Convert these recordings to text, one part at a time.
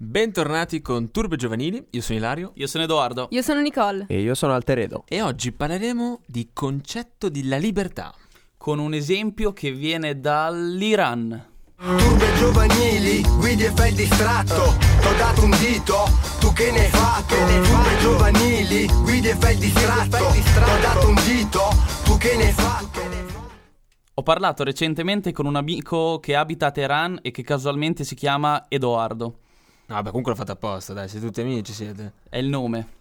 Bentornati con Turbe Giovanili, io sono Ilario Io sono Edoardo. Io sono Nicole. E io sono Alteredo. e oggi parleremo di concetto della libertà. Con un esempio che viene dall'Iran. Turbe giovanili, guidi e fai il distratto T'ho dato un dito, tu che ne hai fatto? Turbe giovanili, guidi e fai il distratto T'ho dato un dito, tu che ne hai fatto? Ho parlato recentemente con un amico che abita a Teheran e che casualmente si chiama Edoardo. No, vabbè, comunque l'ho fatto apposta, dai, siete tutti amici, siete. È il nome.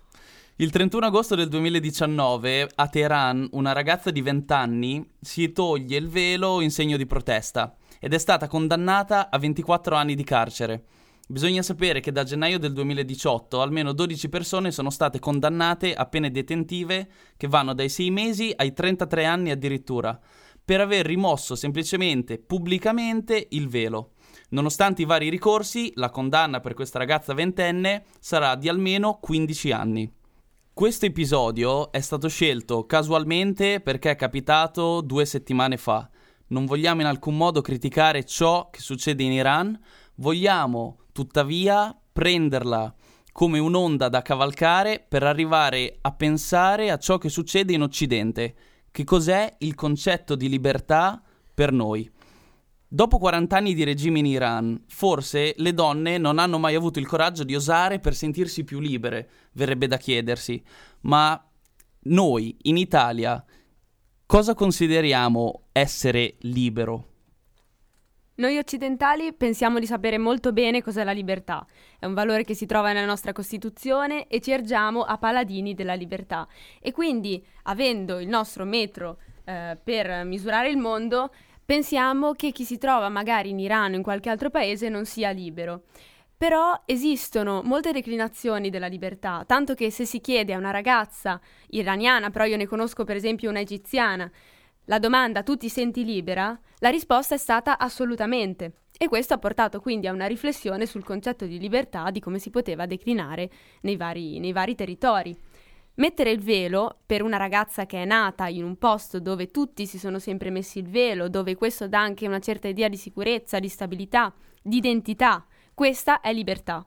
Il 31 agosto del 2019 a Teheran una ragazza di 20 anni si toglie il velo in segno di protesta ed è stata condannata a 24 anni di carcere. Bisogna sapere che da gennaio del 2018 almeno 12 persone sono state condannate a pene detentive che vanno dai 6 mesi ai 33 anni addirittura per aver rimosso semplicemente pubblicamente il velo. Nonostante i vari ricorsi, la condanna per questa ragazza ventenne sarà di almeno 15 anni. Questo episodio è stato scelto casualmente perché è capitato due settimane fa. Non vogliamo in alcun modo criticare ciò che succede in Iran, vogliamo tuttavia prenderla come un'onda da cavalcare per arrivare a pensare a ciò che succede in Occidente. Che cos'è il concetto di libertà per noi? Dopo 40 anni di regime in Iran, forse le donne non hanno mai avuto il coraggio di osare per sentirsi più libere, verrebbe da chiedersi. Ma noi, in Italia, cosa consideriamo essere libero? Noi occidentali pensiamo di sapere molto bene cos'è la libertà. È un valore che si trova nella nostra Costituzione e ci ergiamo a paladini della libertà. E quindi, avendo il nostro metro eh, per misurare il mondo, pensiamo che chi si trova magari in Iran o in qualche altro paese non sia libero. Però esistono molte declinazioni della libertà, tanto che se si chiede a una ragazza iraniana, però io ne conosco per esempio una egiziana, la domanda tu ti senti libera? La risposta è stata assolutamente. E questo ha portato quindi a una riflessione sul concetto di libertà, di come si poteva declinare nei vari, nei vari territori. Mettere il velo per una ragazza che è nata in un posto dove tutti si sono sempre messi il velo, dove questo dà anche una certa idea di sicurezza, di stabilità, di identità, questa è libertà.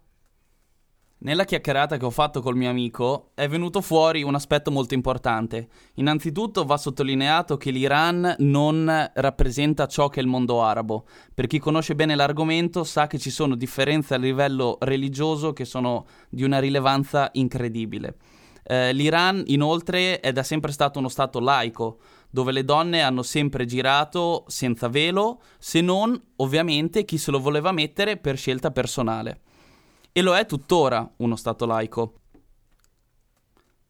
Nella chiacchierata che ho fatto col mio amico è venuto fuori un aspetto molto importante. Innanzitutto va sottolineato che l'Iran non rappresenta ciò che è il mondo arabo. Per chi conosce bene l'argomento sa che ci sono differenze a livello religioso che sono di una rilevanza incredibile. Eh, L'Iran inoltre è da sempre stato uno stato laico, dove le donne hanno sempre girato senza velo, se non ovviamente chi se lo voleva mettere per scelta personale e lo è tuttora uno Stato laico.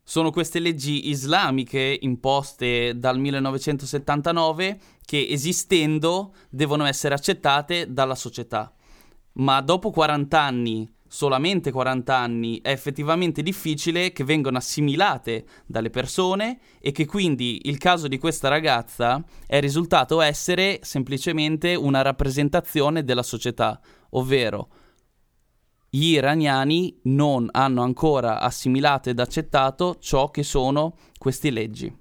Sono queste leggi islamiche imposte dal 1979 che esistendo devono essere accettate dalla società. Ma dopo 40 anni, solamente 40 anni, è effettivamente difficile che vengano assimilate dalle persone e che quindi il caso di questa ragazza è risultato essere semplicemente una rappresentazione della società, ovvero gli iraniani non hanno ancora assimilato ed accettato ciò che sono queste leggi.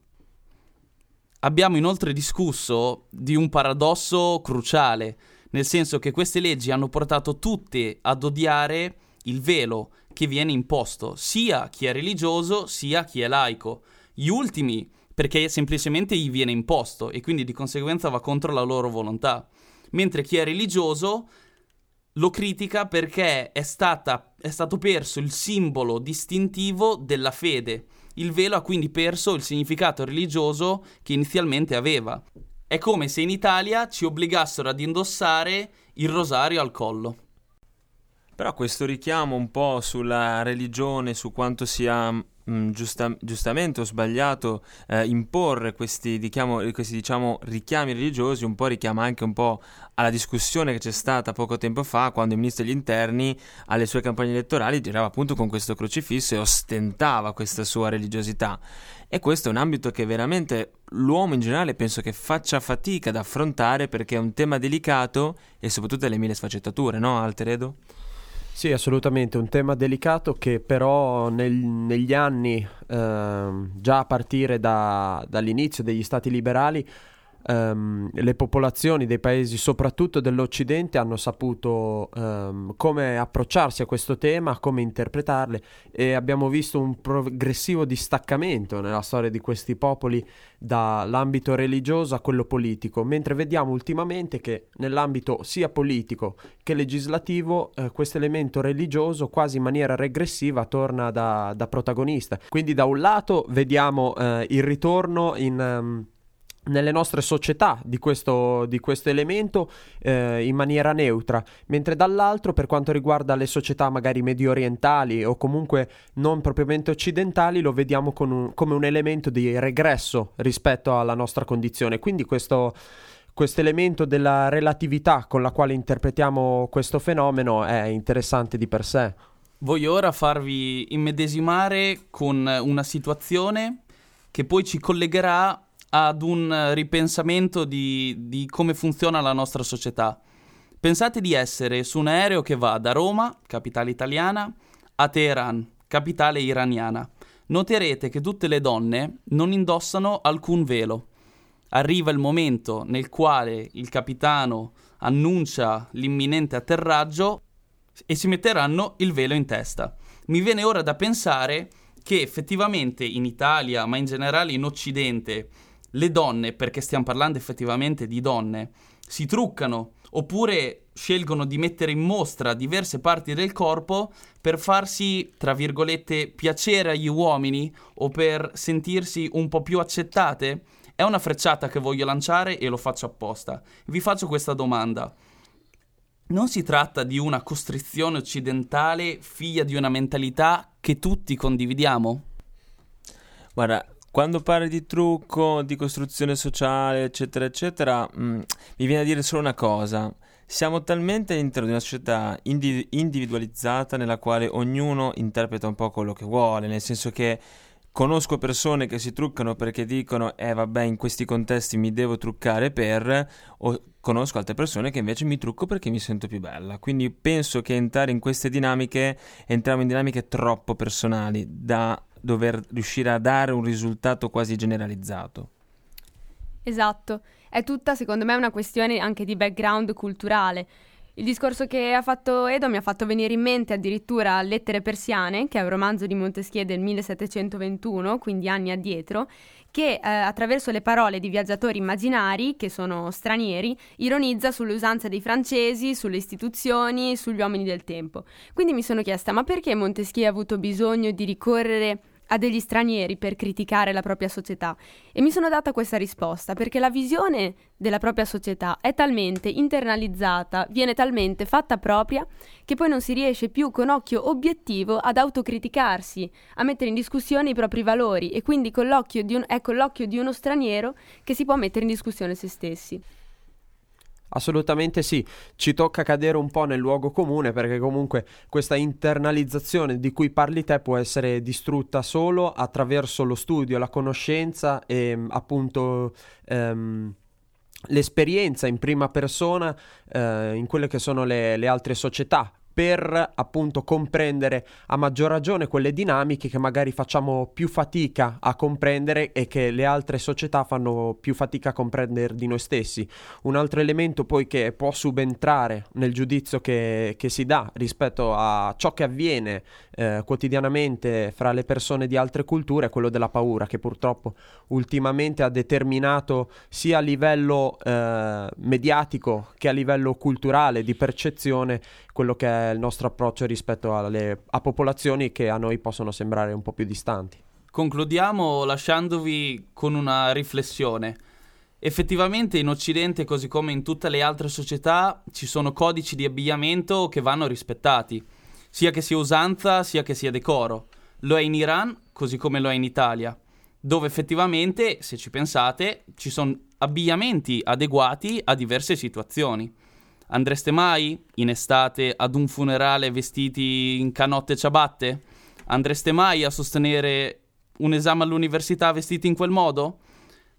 Abbiamo inoltre discusso di un paradosso cruciale, nel senso che queste leggi hanno portato tutte ad odiare il velo che viene imposto, sia chi è religioso sia chi è laico. Gli ultimi perché semplicemente gli viene imposto e quindi di conseguenza va contro la loro volontà, mentre chi è religioso lo critica perché è, stata, è stato perso il simbolo distintivo della fede. Il velo ha quindi perso il significato religioso che inizialmente aveva. È come se in Italia ci obbligassero ad indossare il rosario al collo. Però questo richiamo un po' sulla religione, su quanto sia mh, giusta, giustamente o sbagliato eh, imporre questi, diciamo, questi diciamo, richiami religiosi, un po' richiama anche un po' alla discussione che c'è stata poco tempo fa quando il ministro degli interni alle sue campagne elettorali girava appunto con questo crocifisso e ostentava questa sua religiosità. E questo è un ambito che veramente l'uomo in generale penso che faccia fatica ad affrontare perché è un tema delicato e soprattutto le mille sfaccettature, no Alteredo? Sì, assolutamente, un tema delicato che però nel, negli anni, eh, già a partire da, dall'inizio degli stati liberali, ehm, le popolazioni dei paesi, soprattutto dell'Occidente, hanno saputo ehm, come approcciarsi a questo tema, come interpretarle e abbiamo visto un progressivo distaccamento nella storia di questi popoli dall'ambito religioso a quello politico, mentre vediamo ultimamente che nell'ambito sia politico che legislativo eh, questo elemento religioso quasi in maniera regressiva torna da, da protagonista. Quindi da un lato vediamo eh, il ritorno in... Um, nelle nostre società di questo, di questo elemento eh, in maniera neutra, mentre dall'altro per quanto riguarda le società magari medio orientali o comunque non propriamente occidentali lo vediamo un, come un elemento di regresso rispetto alla nostra condizione. Quindi questo elemento della relatività con la quale interpretiamo questo fenomeno è interessante di per sé. Voglio ora farvi immedesimare con una situazione che poi ci collegherà ad un ripensamento di, di come funziona la nostra società. Pensate di essere su un aereo che va da Roma, capitale italiana, a Teheran, capitale iraniana. Noterete che tutte le donne non indossano alcun velo. Arriva il momento nel quale il capitano annuncia l'imminente atterraggio e si metteranno il velo in testa. Mi viene ora da pensare che effettivamente in Italia, ma in generale in Occidente, le donne, perché stiamo parlando effettivamente di donne, si truccano oppure scelgono di mettere in mostra diverse parti del corpo per farsi, tra virgolette, piacere agli uomini o per sentirsi un po' più accettate? È una frecciata che voglio lanciare e lo faccio apposta. Vi faccio questa domanda. Non si tratta di una costrizione occidentale figlia di una mentalità che tutti condividiamo? Guarda, quando parli di trucco, di costruzione sociale, eccetera, eccetera, mh, mm, mi viene a dire solo una cosa. Siamo talmente all'interno di una società indiv- individualizzata nella quale ognuno interpreta un po' quello che vuole, nel senso che conosco persone che si truccano perché dicono eh vabbè in questi contesti mi devo truccare per o conosco altre persone che invece mi trucco perché mi sento più bella quindi penso che entrare in queste dinamiche entriamo in dinamiche troppo personali da dover riuscire a dare un risultato quasi generalizzato. Esatto, è tutta secondo me una questione anche di background culturale. Il discorso che ha fatto Edo mi ha fatto venire in mente addirittura Lettere persiane, che è un romanzo di Montesquieu del 1721, quindi anni addietro, che eh, attraverso le parole di viaggiatori immaginari, che sono stranieri, ironizza sulle usanze dei francesi, sulle istituzioni, sugli uomini del tempo. Quindi mi sono chiesta, ma perché Montesquieu ha avuto bisogno di ricorrere a degli stranieri per criticare la propria società e mi sono data questa risposta perché la visione della propria società è talmente internalizzata, viene talmente fatta propria che poi non si riesce più con occhio obiettivo ad autocriticarsi, a mettere in discussione i propri valori e quindi con l'occhio di, un, è con l'occhio di uno straniero che si può mettere in discussione se stessi. Assolutamente sì, ci tocca cadere un po' nel luogo comune perché comunque questa internalizzazione di cui parli te può essere distrutta solo attraverso lo studio, la conoscenza e appunto ehm, l'esperienza in prima persona eh, in quelle che sono le, le altre società per appunto comprendere a maggior ragione quelle dinamiche che magari facciamo più fatica a comprendere e che le altre società fanno più fatica a comprendere di noi stessi. Un altro elemento poi che può subentrare nel giudizio che, che si dà rispetto a ciò che avviene eh, quotidianamente fra le persone di altre culture è quello della paura che purtroppo ultimamente ha determinato sia a livello eh, mediatico che a livello culturale di percezione quello che è il nostro approccio rispetto alle, a popolazioni che a noi possono sembrare un po' più distanti. Concludiamo lasciandovi con una riflessione. Effettivamente in Occidente, così come in tutte le altre società, ci sono codici di abbigliamento che vanno rispettati, sia che sia usanza, sia che sia decoro. Lo è in Iran, così come lo è in Italia, dove effettivamente, se ci pensate, ci sono abbigliamenti adeguati a diverse situazioni. Andreste mai in estate ad un funerale vestiti in canotte e ciabatte? Andreste mai a sostenere un esame all'università vestiti in quel modo?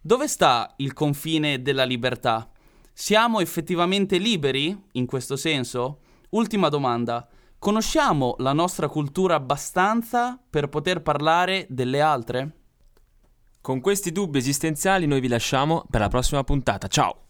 Dove sta il confine della libertà? Siamo effettivamente liberi in questo senso? Ultima domanda. Conosciamo la nostra cultura abbastanza per poter parlare delle altre? Con questi dubbi esistenziali noi vi lasciamo per la prossima puntata. Ciao!